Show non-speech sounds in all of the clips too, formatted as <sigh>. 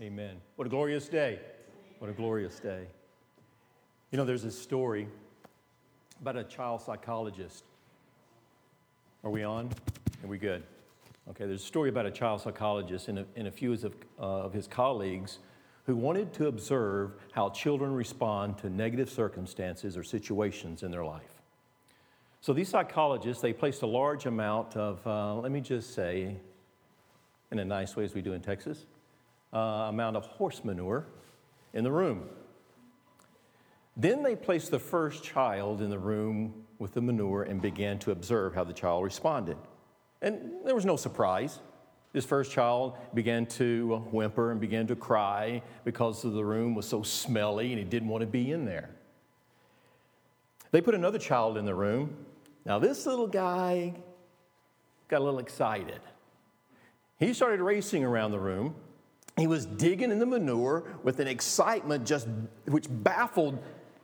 Amen. What a glorious day. What a glorious day. You know, there's a story about a child psychologist. Are we on? Are we good? Okay, there's a story about a child psychologist and a, and a few of, uh, of his colleagues who wanted to observe how children respond to negative circumstances or situations in their life. So these psychologists, they placed a large amount of, uh, let me just say, in a nice way as we do in Texas, uh, amount of horse manure in the room. Then they placed the first child in the room with the manure and began to observe how the child responded. And there was no surprise. This first child began to whimper and began to cry because the room was so smelly and he didn't want to be in there. They put another child in the room. Now, this little guy got a little excited. He started racing around the room. He was digging in the manure with an excitement just which baffled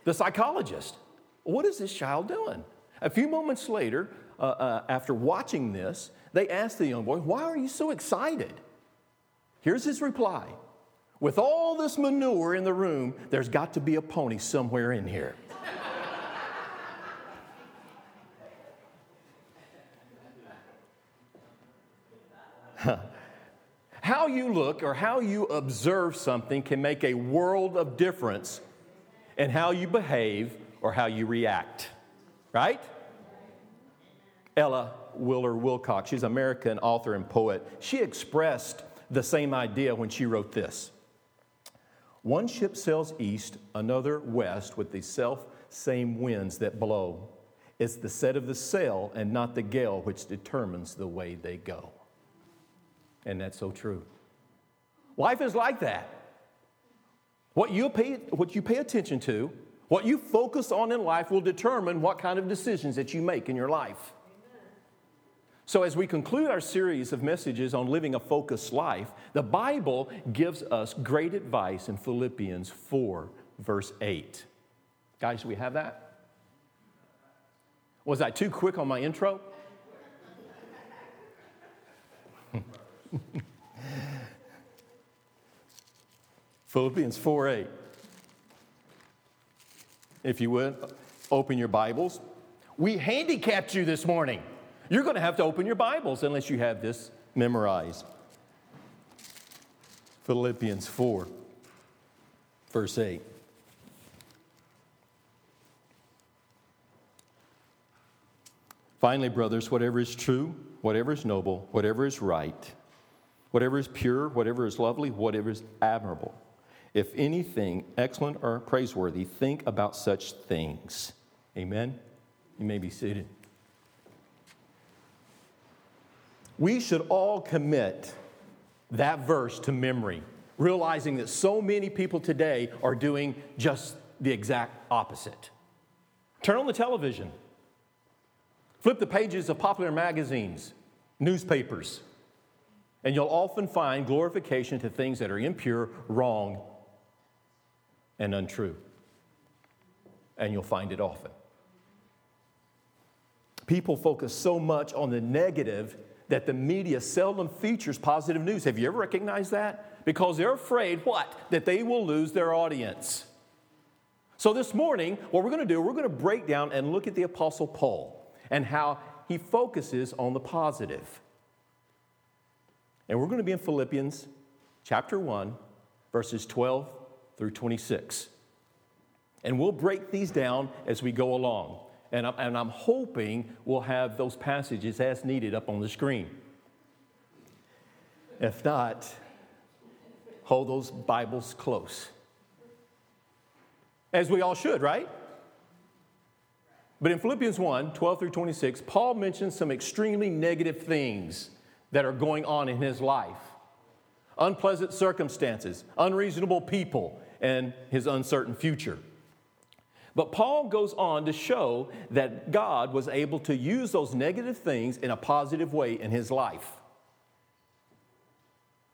the psychologist. What is this child doing? A few moments later, uh, uh, after watching this, they asked the young boy, Why are you so excited? Here's his reply With all this manure in the room, there's got to be a pony somewhere in here. <laughs> how you look or how you observe something can make a world of difference in how you behave or how you react, right? Ella Wheeler Wilcox, she's an American author and poet. She expressed the same idea when she wrote this One ship sails east, another west, with the self same winds that blow. It's the set of the sail and not the gale which determines the way they go. And that's so true. Life is like that. What you pay, what you pay attention to, what you focus on in life will determine what kind of decisions that you make in your life. So, as we conclude our series of messages on living a focused life, the Bible gives us great advice in Philippians 4, verse 8. Guys, do we have that? Was I too quick on my intro? <laughs> Philippians 4 8. If you would, open your Bibles. We handicapped you this morning. You're going to have to open your Bibles unless you have this memorized. Philippians 4, verse 8. Finally, brothers, whatever is true, whatever is noble, whatever is right, whatever is pure, whatever is lovely, whatever is admirable, if anything excellent or praiseworthy, think about such things. Amen. You may be seated. We should all commit that verse to memory, realizing that so many people today are doing just the exact opposite. Turn on the television, flip the pages of popular magazines, newspapers, and you'll often find glorification to things that are impure, wrong, and untrue. And you'll find it often. People focus so much on the negative that the media seldom features positive news. Have you ever recognized that? Because they're afraid what? That they will lose their audience. So this morning, what we're going to do, we're going to break down and look at the Apostle Paul and how he focuses on the positive. And we're going to be in Philippians chapter 1, verses 12 through 26. And we'll break these down as we go along. And I'm, and I'm hoping we'll have those passages as needed up on the screen. If not, hold those Bibles close. As we all should, right? But in Philippians 1 12 through 26, Paul mentions some extremely negative things that are going on in his life unpleasant circumstances, unreasonable people, and his uncertain future. But Paul goes on to show that God was able to use those negative things in a positive way in his life.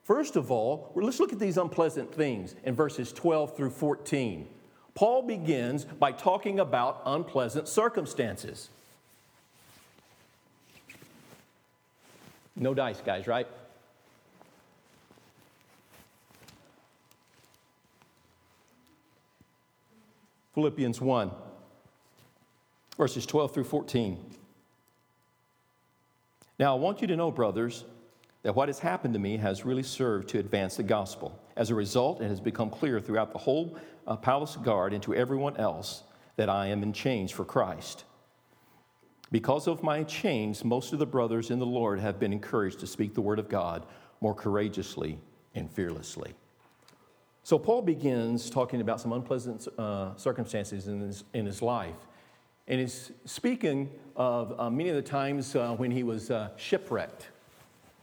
First of all, let's look at these unpleasant things in verses 12 through 14. Paul begins by talking about unpleasant circumstances. No dice, guys, right? Philippians 1, verses 12 through 14. Now, I want you to know, brothers, that what has happened to me has really served to advance the gospel. As a result, it has become clear throughout the whole uh, palace guard and to everyone else that I am in chains for Christ. Because of my chains, most of the brothers in the Lord have been encouraged to speak the word of God more courageously and fearlessly. So, Paul begins talking about some unpleasant uh, circumstances in his, in his life. And he's speaking of uh, many of the times uh, when he was uh, shipwrecked,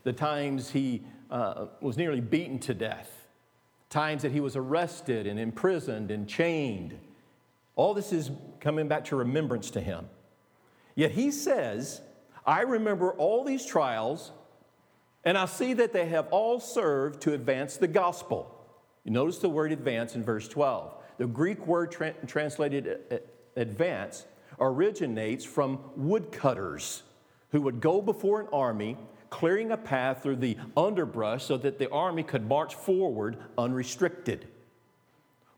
the times he uh, was nearly beaten to death, times that he was arrested and imprisoned and chained. All this is coming back to remembrance to him. Yet he says, I remember all these trials, and I see that they have all served to advance the gospel. You notice the word advance in verse 12. The Greek word tra- translated uh, uh, advance originates from woodcutters who would go before an army, clearing a path through the underbrush so that the army could march forward unrestricted.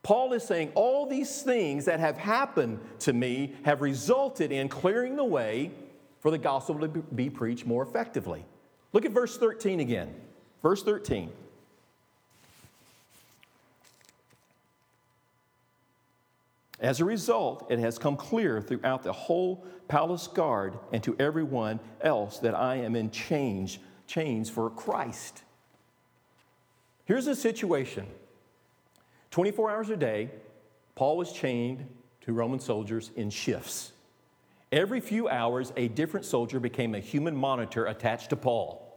Paul is saying all these things that have happened to me have resulted in clearing the way for the gospel to be preached more effectively. Look at verse 13 again. Verse 13. As a result, it has come clear throughout the whole palace guard and to everyone else that I am in chains, chains for Christ. Here's the situation 24 hours a day, Paul was chained to Roman soldiers in shifts. Every few hours, a different soldier became a human monitor attached to Paul.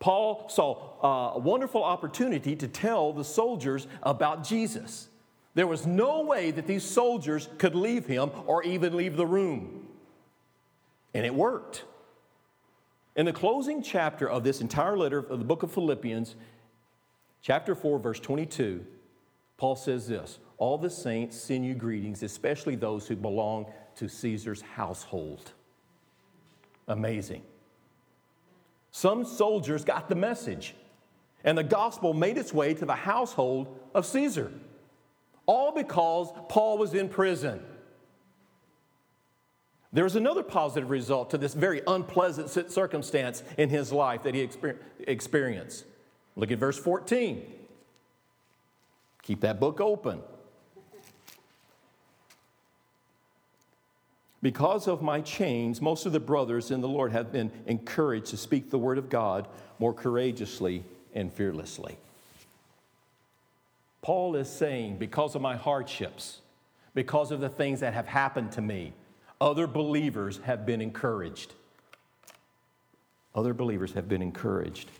Paul saw a wonderful opportunity to tell the soldiers about Jesus. There was no way that these soldiers could leave him or even leave the room. And it worked. In the closing chapter of this entire letter of the book of Philippians, chapter 4, verse 22, Paul says this All the saints send you greetings, especially those who belong to Caesar's household. Amazing. Some soldiers got the message, and the gospel made its way to the household of Caesar all because Paul was in prison. There was another positive result to this very unpleasant circumstance in his life that he experienced. Look at verse 14. Keep that book open. Because of my chains, most of the brothers in the Lord have been encouraged to speak the word of God more courageously and fearlessly. Paul is saying, because of my hardships, because of the things that have happened to me, other believers have been encouraged. Other believers have been encouraged.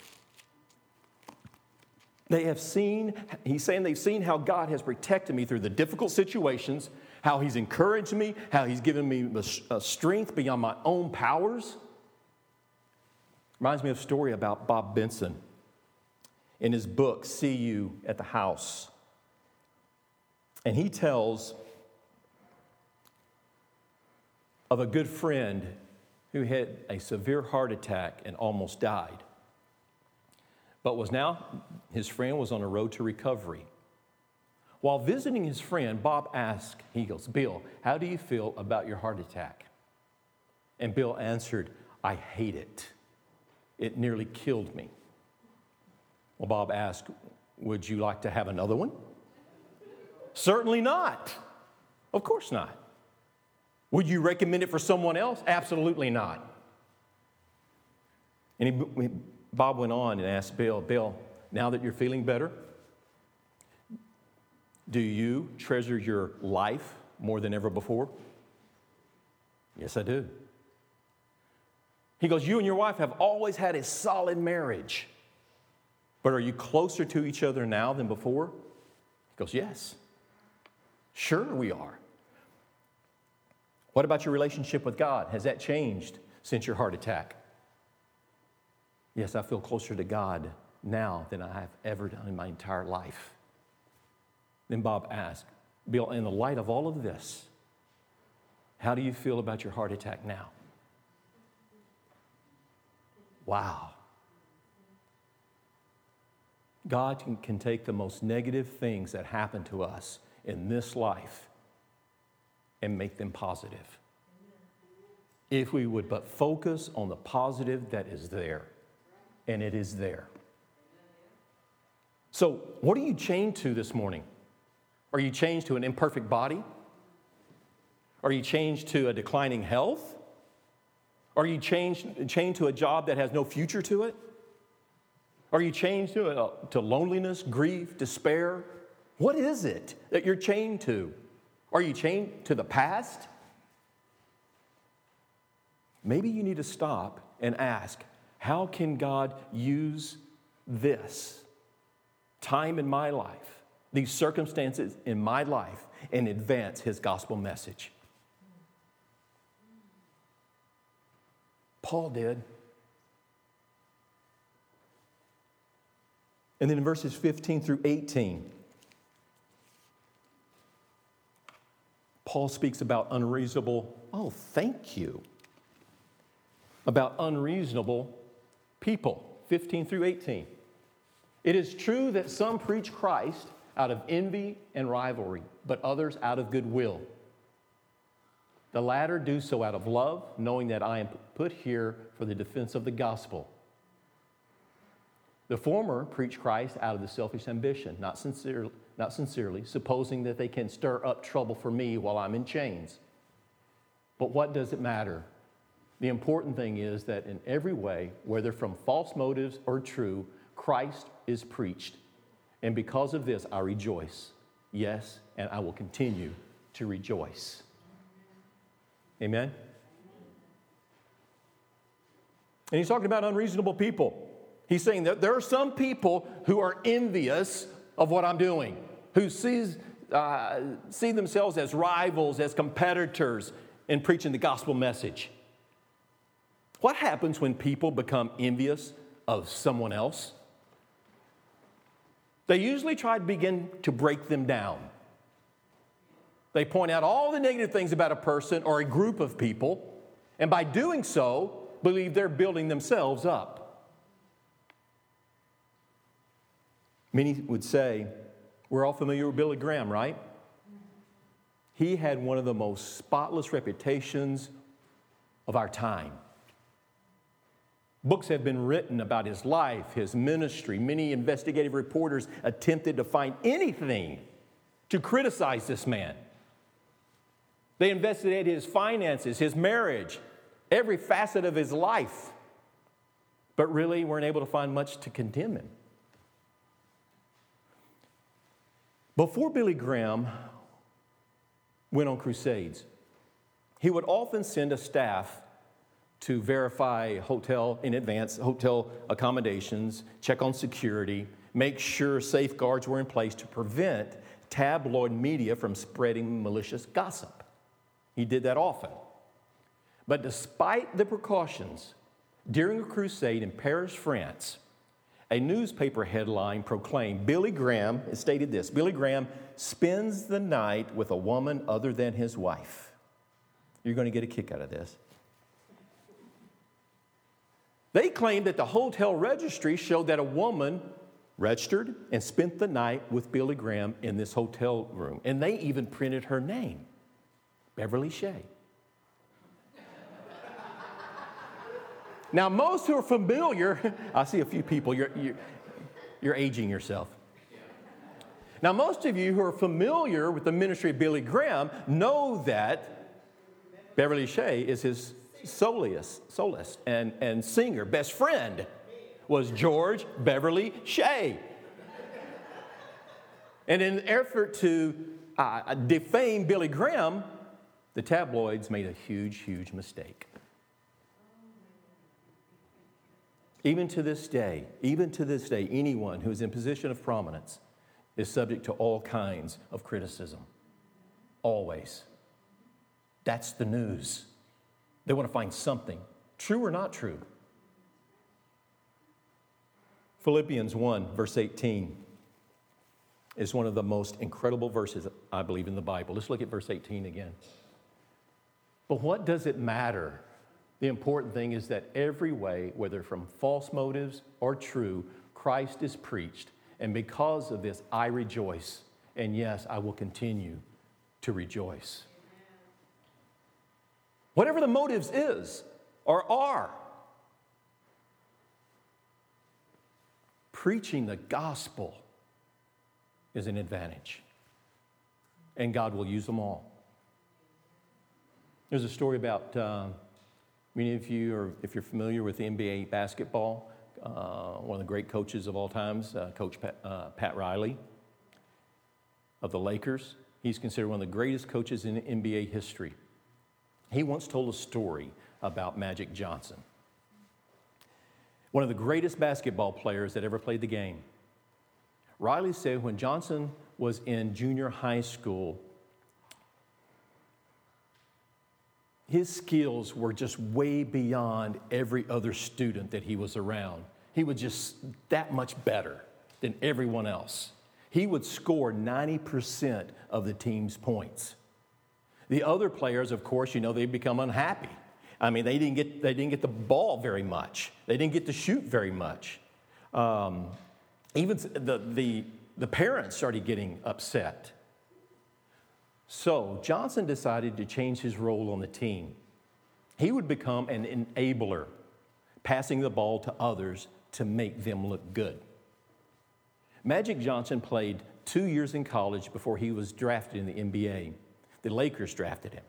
They have seen, he's saying they've seen how God has protected me through the difficult situations, how he's encouraged me, how he's given me a uh, strength beyond my own powers. Reminds me of a story about Bob Benson in his book, See You at the House. And he tells of a good friend who had a severe heart attack and almost died. But was now, his friend was on a road to recovery. While visiting his friend, Bob asked, he goes, Bill, how do you feel about your heart attack? And Bill answered, I hate it. It nearly killed me. Well, Bob asked, Would you like to have another one? Certainly not. Of course not. Would you recommend it for someone else? Absolutely not. And he, Bob went on and asked Bill, Bill, now that you're feeling better, do you treasure your life more than ever before? Yes, I do. He goes, You and your wife have always had a solid marriage, but are you closer to each other now than before? He goes, Yes. Sure, we are. What about your relationship with God? Has that changed since your heart attack? Yes, I feel closer to God now than I have ever done in my entire life. Then Bob asked, Bill, in the light of all of this, how do you feel about your heart attack now? Wow. God can, take the most negative things that happen to us in this life and make them positive. If we would but focus on the positive that is there, and it is there. So, what are you chained to this morning? Are you chained to an imperfect body? Are you chained to a declining health? Are you chained, chained to a job that has no future to it? Are you chained to, uh, to loneliness, grief, despair? What is it that you're chained to? Are you chained to the past? Maybe you need to stop and ask how can God use this time in my life, these circumstances in my life, and advance His gospel message? Paul did. And then in verses 15 through 18, Paul speaks about unreasonable, oh, thank you, about unreasonable people, 15 through 18. It is true that some preach Christ out of envy and rivalry, but others out of goodwill. The latter do so out of love, knowing that I am put here for the defense of the gospel. The former preach Christ out of the selfish ambition, not, sincere, not sincerely, supposing that they can stir up trouble for me while I'm in chains. But what does it matter? The important thing is that in every way, whether from false motives or true, Christ is preached. And because of this, I rejoice. Yes, and I will continue to rejoice. Amen? And he's talking about unreasonable people. He's saying that there are some people who are envious of what I'm doing, who sees, uh, see themselves as rivals, as competitors in preaching the gospel message. What happens when people become envious of someone else? They usually try to begin to break them down. They point out all the negative things about a person or a group of people, and by doing so, believe they're building themselves up. Many would say, we're all familiar with Billy Graham, right? He had one of the most spotless reputations of our time. Books have been written about his life, his ministry. Many investigative reporters attempted to find anything to criticize this man. They investigated his finances, his marriage, every facet of his life, but really weren't able to find much to condemn him. Before Billy Graham went on crusades, he would often send a staff to verify hotel in advance, hotel accommodations, check on security, make sure safeguards were in place to prevent tabloid media from spreading malicious gossip. He did that often. But despite the precautions, during a crusade in Paris, France, a newspaper headline proclaimed Billy Graham, it stated this Billy Graham spends the night with a woman other than his wife. You're going to get a kick out of this. They claimed that the hotel registry showed that a woman registered and spent the night with Billy Graham in this hotel room. And they even printed her name. Beverly Shea. now, most who are familiar, <laughs> I see a few people, you're, you're, you're aging yourself. Now, most of you who are familiar with the ministry of Billy Graham know that Beverly Shea is his soloist, soloist and, and singer, best friend, was George Beverly Shea. And in an effort to uh, defame Billy Graham, the tabloids made a huge, huge mistake. Even to this day, even to this day, anyone who is in position of prominence is subject to all kinds of criticism. Always. That's the news. They want to find something, true or not true. Philippians 1, verse 18, is one of the most incredible verses, I believe, in the Bible. Let's look at verse 18 again. But what does it matter? The important thing is that every way, whether from false motives or true, Christ is preached. And because of this, I rejoice. And yes, I will continue to rejoice. Whatever the motives is or are. Preaching the gospel is an advantage, and God will use them all. There's a story about um, many of you, or if you're familiar with NBA basketball, uh, one of the great coaches of all times, uh, Coach Pat, uh, Pat Riley of the Lakers. He's considered one of the greatest coaches in NBA history. He once told a story about Magic Johnson, one of the greatest basketball players that ever played the game. Riley said when Johnson was in junior high school, his skills were just way beyond every other student that he was around. He was just that much better than everyone else. He would score 90% of the team's points. The other players, of course, you know, they become unhappy. I mean, they didn't get, they didn't get the ball very much. They didn't get to shoot very much. Um, even the, the, the parents started getting upset. So Johnson decided to change his role on the team. He would become an enabler, passing the ball to others to make them look good. Magic Johnson played two years in college before he was drafted in the NBA. The Lakers drafted him.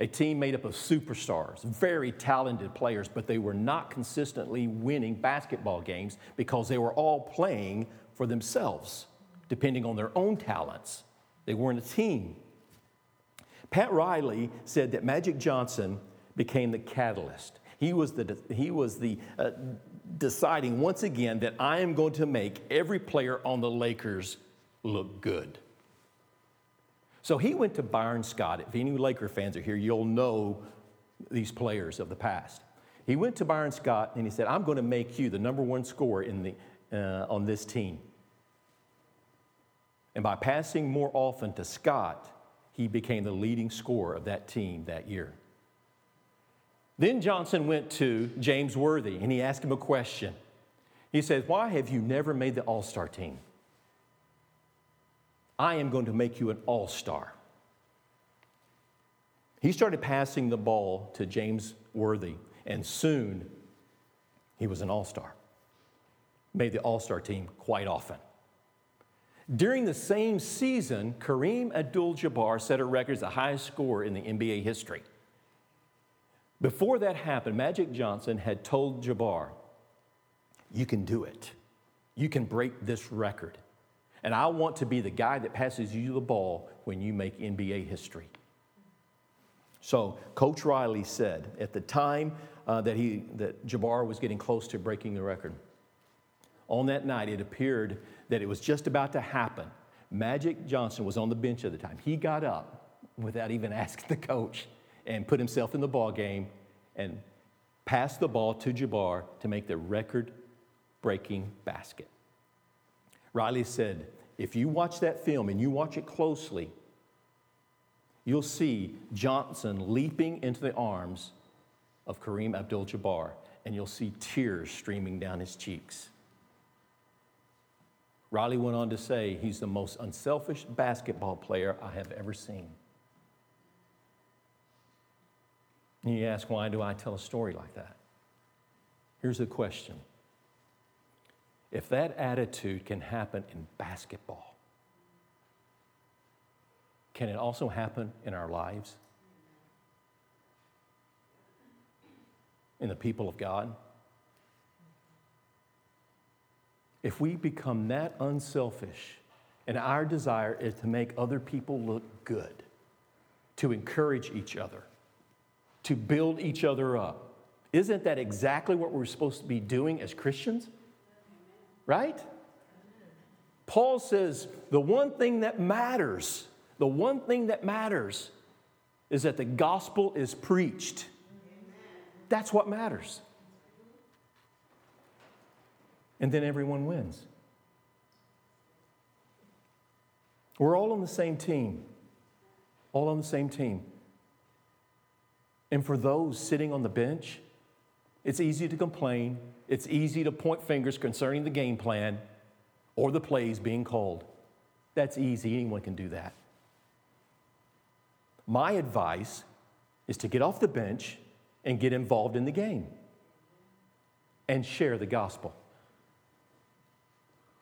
A team made up of superstars, very talented players, but they were not consistently winning basketball games because they were all playing for themselves, depending on their own talents. They weren't a team. Pat Riley said that Magic Johnson became the catalyst. He was the, he was the uh, deciding once again that I am going to make every player on the Lakers look good. So he went to Byron Scott. If any Laker fans are here, you'll know these players of the past. He went to Byron Scott and he said, I'm going to make you the number one scorer in the, uh, on this team. And by passing more often to Scott, he became the leading scorer of that team that year. Then Johnson went to James Worthy and he asked him a question. He said, Why have you never made the All Star team? I am going to make you an all star. He started passing the ball to James Worthy, and soon he was an all star. Made the all star team quite often. During the same season, Kareem Abdul Jabbar set a record as the highest scorer in the NBA history. Before that happened, Magic Johnson had told Jabbar, You can do it. You can break this record. And I want to be the guy that passes you the ball when you make NBA history. So, Coach Riley said at the time uh, that, he, that Jabbar was getting close to breaking the record, on that night, it appeared that it was just about to happen. Magic Johnson was on the bench at the time. He got up without even <laughs> asking the coach and put himself in the ball game and passed the ball to Jabbar to make the record breaking basket. Riley said, if you watch that film and you watch it closely, you'll see Johnson leaping into the arms of Kareem Abdul Jabbar, and you'll see tears streaming down his cheeks. Riley went on to say, he's the most unselfish basketball player I have ever seen. And you ask, why do I tell a story like that? Here's the question If that attitude can happen in basketball, can it also happen in our lives? In the people of God? If we become that unselfish and our desire is to make other people look good, to encourage each other, to build each other up. Isn't that exactly what we're supposed to be doing as Christians? Right? Paul says the one thing that matters, the one thing that matters is that the gospel is preached. That's what matters. And then everyone wins. We're all on the same team. All on the same team. And for those sitting on the bench, it's easy to complain. It's easy to point fingers concerning the game plan or the plays being called. That's easy. Anyone can do that. My advice is to get off the bench and get involved in the game and share the gospel.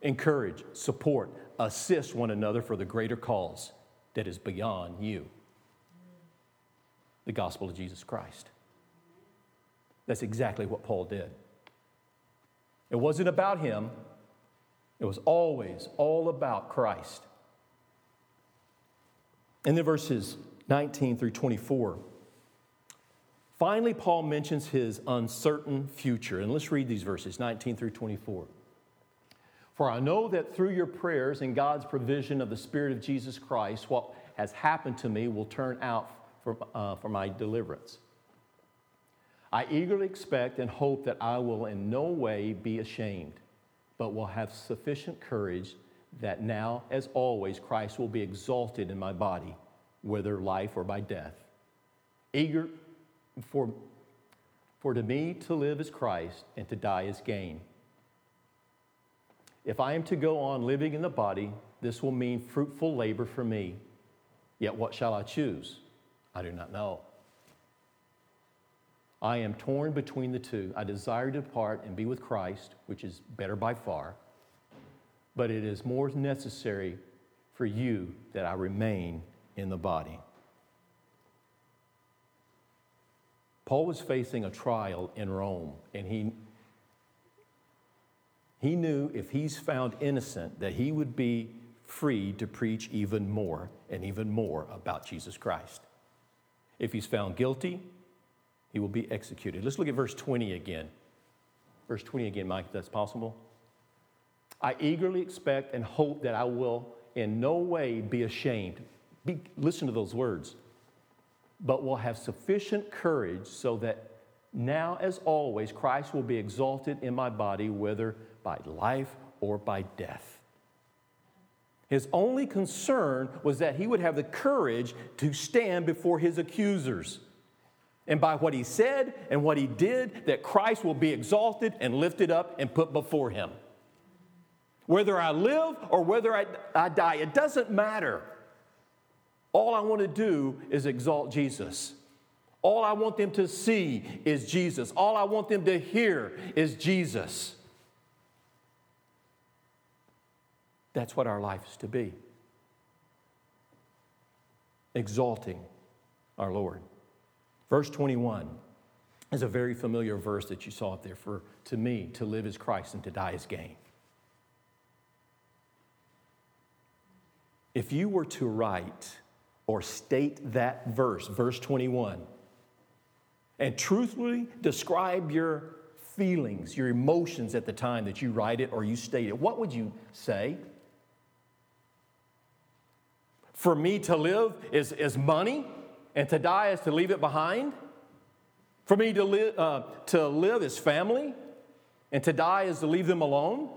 Encourage, support, assist one another for the greater cause that is beyond you the gospel of Jesus Christ. That's exactly what Paul did. It wasn't about him, it was always all about Christ. And then verses 19 through 24. Finally, Paul mentions his uncertain future. And let's read these verses 19 through 24. For I know that through your prayers and God's provision of the Spirit of Jesus Christ, what has happened to me will turn out for, uh, for my deliverance. I eagerly expect and hope that I will in no way be ashamed, but will have sufficient courage that now, as always, Christ will be exalted in my body, whether life or by death. Eager for, for to me to live is Christ, and to die is gain. If I am to go on living in the body, this will mean fruitful labor for me. Yet what shall I choose? I do not know. I am torn between the two. I desire to depart and be with Christ, which is better by far, but it is more necessary for you that I remain in the body. Paul was facing a trial in Rome, and he, he knew if he's found innocent that he would be free to preach even more and even more about Jesus Christ. If he's found guilty, he will be executed. Let's look at verse 20 again. Verse 20 again, Mike, if that's possible. I eagerly expect and hope that I will in no way be ashamed. Be, listen to those words. But will have sufficient courage so that now, as always, Christ will be exalted in my body, whether by life or by death. His only concern was that he would have the courage to stand before his accusers and by what he said and what he did, that Christ will be exalted and lifted up and put before him. Whether I live or whether I, I die, it doesn't matter. All I want to do is exalt Jesus. All I want them to see is Jesus. All I want them to hear is Jesus. That's what our life is to be exalting our Lord. Verse 21 is a very familiar verse that you saw up there for to me to live is Christ and to die is gain. If you were to write or state that verse, verse 21, and truthfully describe your feelings, your emotions at the time that you write it or you state it, what would you say? For me to live is, is money and to die is to leave it behind. For me to, li- uh, to live is family, and to die is to leave them alone.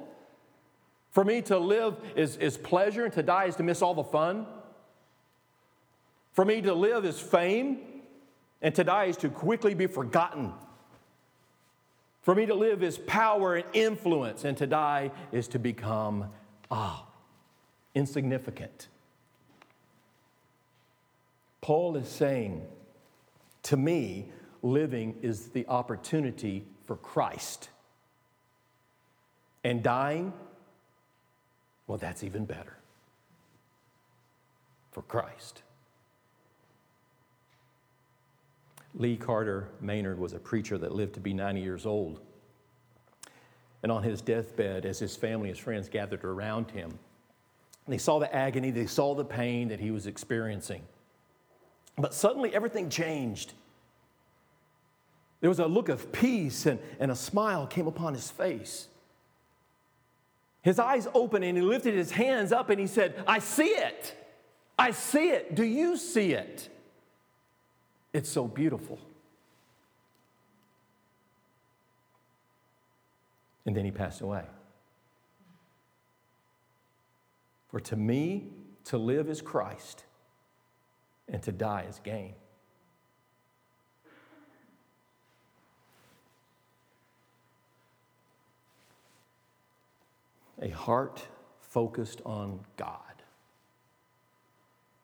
For me to live is, is pleasure, and to die is to miss all the fun. For me to live is fame, and to die is to quickly be forgotten. For me to live is power and influence, and to die is to become, ah, insignificant. Paul is saying, to me, living is the opportunity for Christ. And dying, well, that's even better for Christ. Lee Carter Maynard was a preacher that lived to be 90 years old. And on his deathbed, as his family, his friends gathered around him, they saw the agony, they saw the pain that he was experiencing. But suddenly everything changed. There was a look of peace and, and a smile came upon his face. His eyes opened and he lifted his hands up and he said, I see it. I see it. Do you see it? It's so beautiful. And then he passed away. For to me, to live is Christ and to die is gain. A heart focused on God.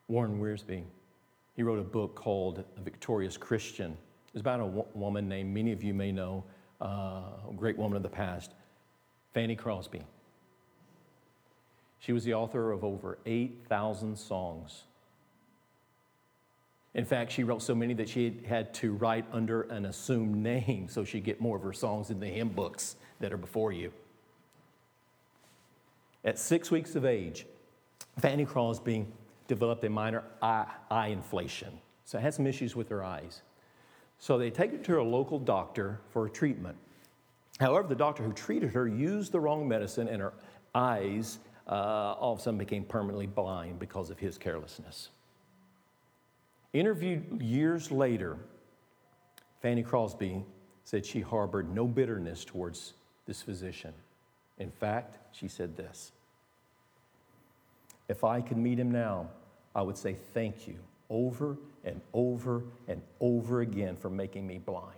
Warren Wiersbe, He wrote a book called A Victorious Christian. It's about a woman named, many of you may know, uh, a great woman of the past, Fanny Crosby. She was the author of over 8,000 songs. In fact, she wrote so many that she had to write under an assumed name so she'd get more of her songs in the hymn books that are before you. At six weeks of age, Fanny Crosby developed a minor eye, eye inflation. So had some issues with her eyes. So they take her to a local doctor for a treatment. However, the doctor who treated her used the wrong medicine and her eyes uh, all of a sudden became permanently blind because of his carelessness. Interviewed years later, Fanny Crosby said she harbored no bitterness towards this physician. In fact, she said this If I could meet him now, I would say thank you over and over and over again for making me blind.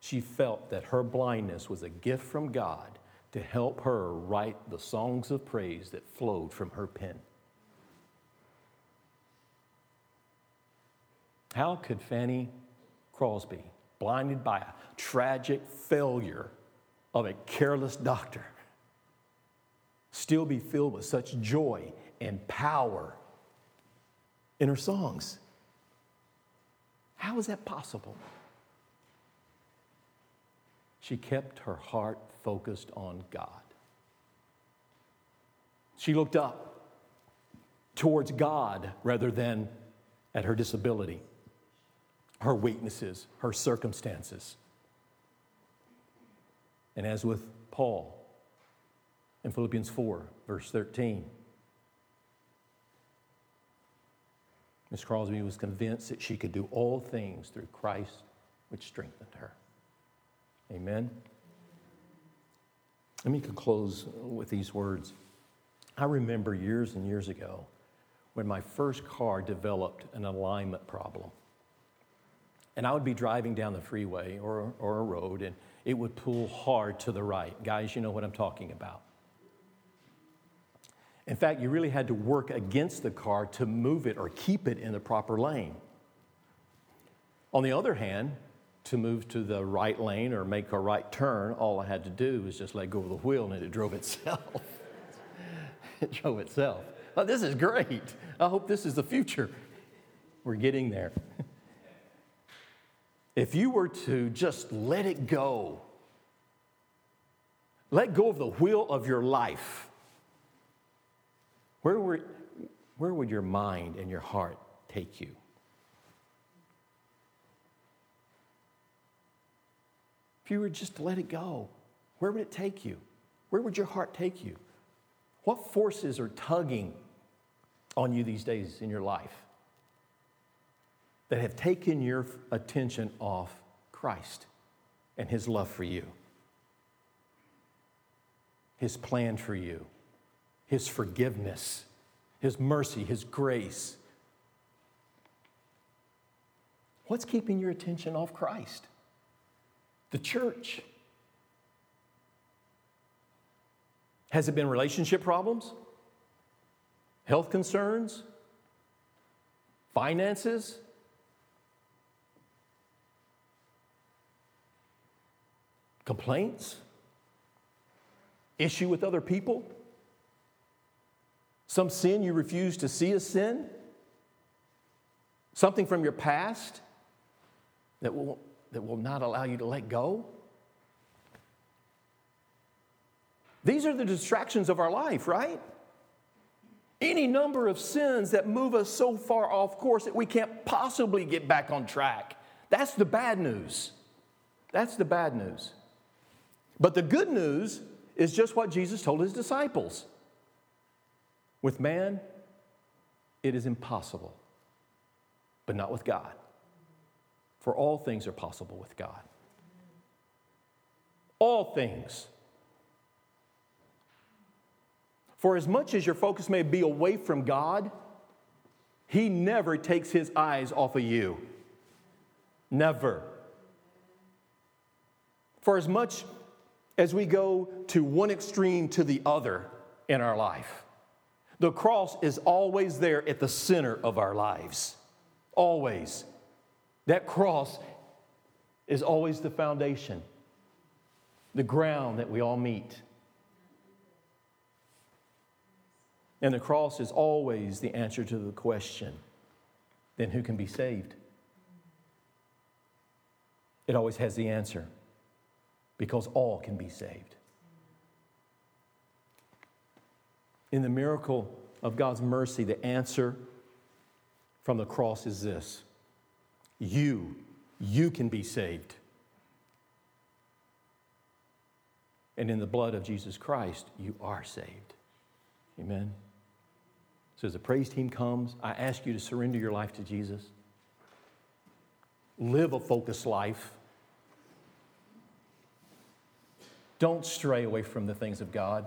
She felt that her blindness was a gift from God to help her write the songs of praise that flowed from her pen. How could Fanny Crosby, blinded by a tragic failure of a careless doctor, still be filled with such joy and power in her songs? How is that possible? She kept her heart focused on God. She looked up towards God rather than at her disability, her weaknesses, her circumstances. And as with Paul in Philippians 4, verse 13, Miss Crosby was convinced that she could do all things through Christ, which strengthened her. Amen. Let me close with these words. I remember years and years ago when my first car developed an alignment problem. And I would be driving down the freeway or, or a road, and it would pull hard to the right. Guys, you know what I'm talking about. In fact, you really had to work against the car to move it or keep it in the proper lane. On the other hand, to move to the right lane or make a right turn, all I had to do was just let go of the wheel and it drove itself. <laughs> it drove itself. Oh, this is great. I hope this is the future. We're getting there. If you were to just let it go, let go of the wheel of your life, where, were, where would your mind and your heart take you? If you were just to let it go, where would it take you? Where would your heart take you? What forces are tugging on you these days in your life that have taken your attention off Christ and His love for you, His plan for you, His forgiveness, His mercy, His grace? What's keeping your attention off Christ? the church? Has it been relationship problems? Health concerns? Finances? Complaints? Issue with other people? Some sin you refuse to see as sin? Something from your past that will that will not allow you to let go? These are the distractions of our life, right? Any number of sins that move us so far off course that we can't possibly get back on track. That's the bad news. That's the bad news. But the good news is just what Jesus told his disciples. With man, it is impossible, but not with God. For all things are possible with God. All things. For as much as your focus may be away from God, He never takes His eyes off of you. Never. For as much as we go to one extreme to the other in our life, The cross is always there at the center of our lives. Always. That cross is always the foundation, the ground that we all meet. And the cross is always the answer to the question then who can be saved? It always has the answer because all can be saved. In the miracle of God's mercy, the answer from the cross is this you, you can be saved. And in the blood of Jesus Christ, you are saved. Amen. So as the praise team comes, I ask you to surrender your life to Jesus. Live a focused life. Don't stray away from the things of God.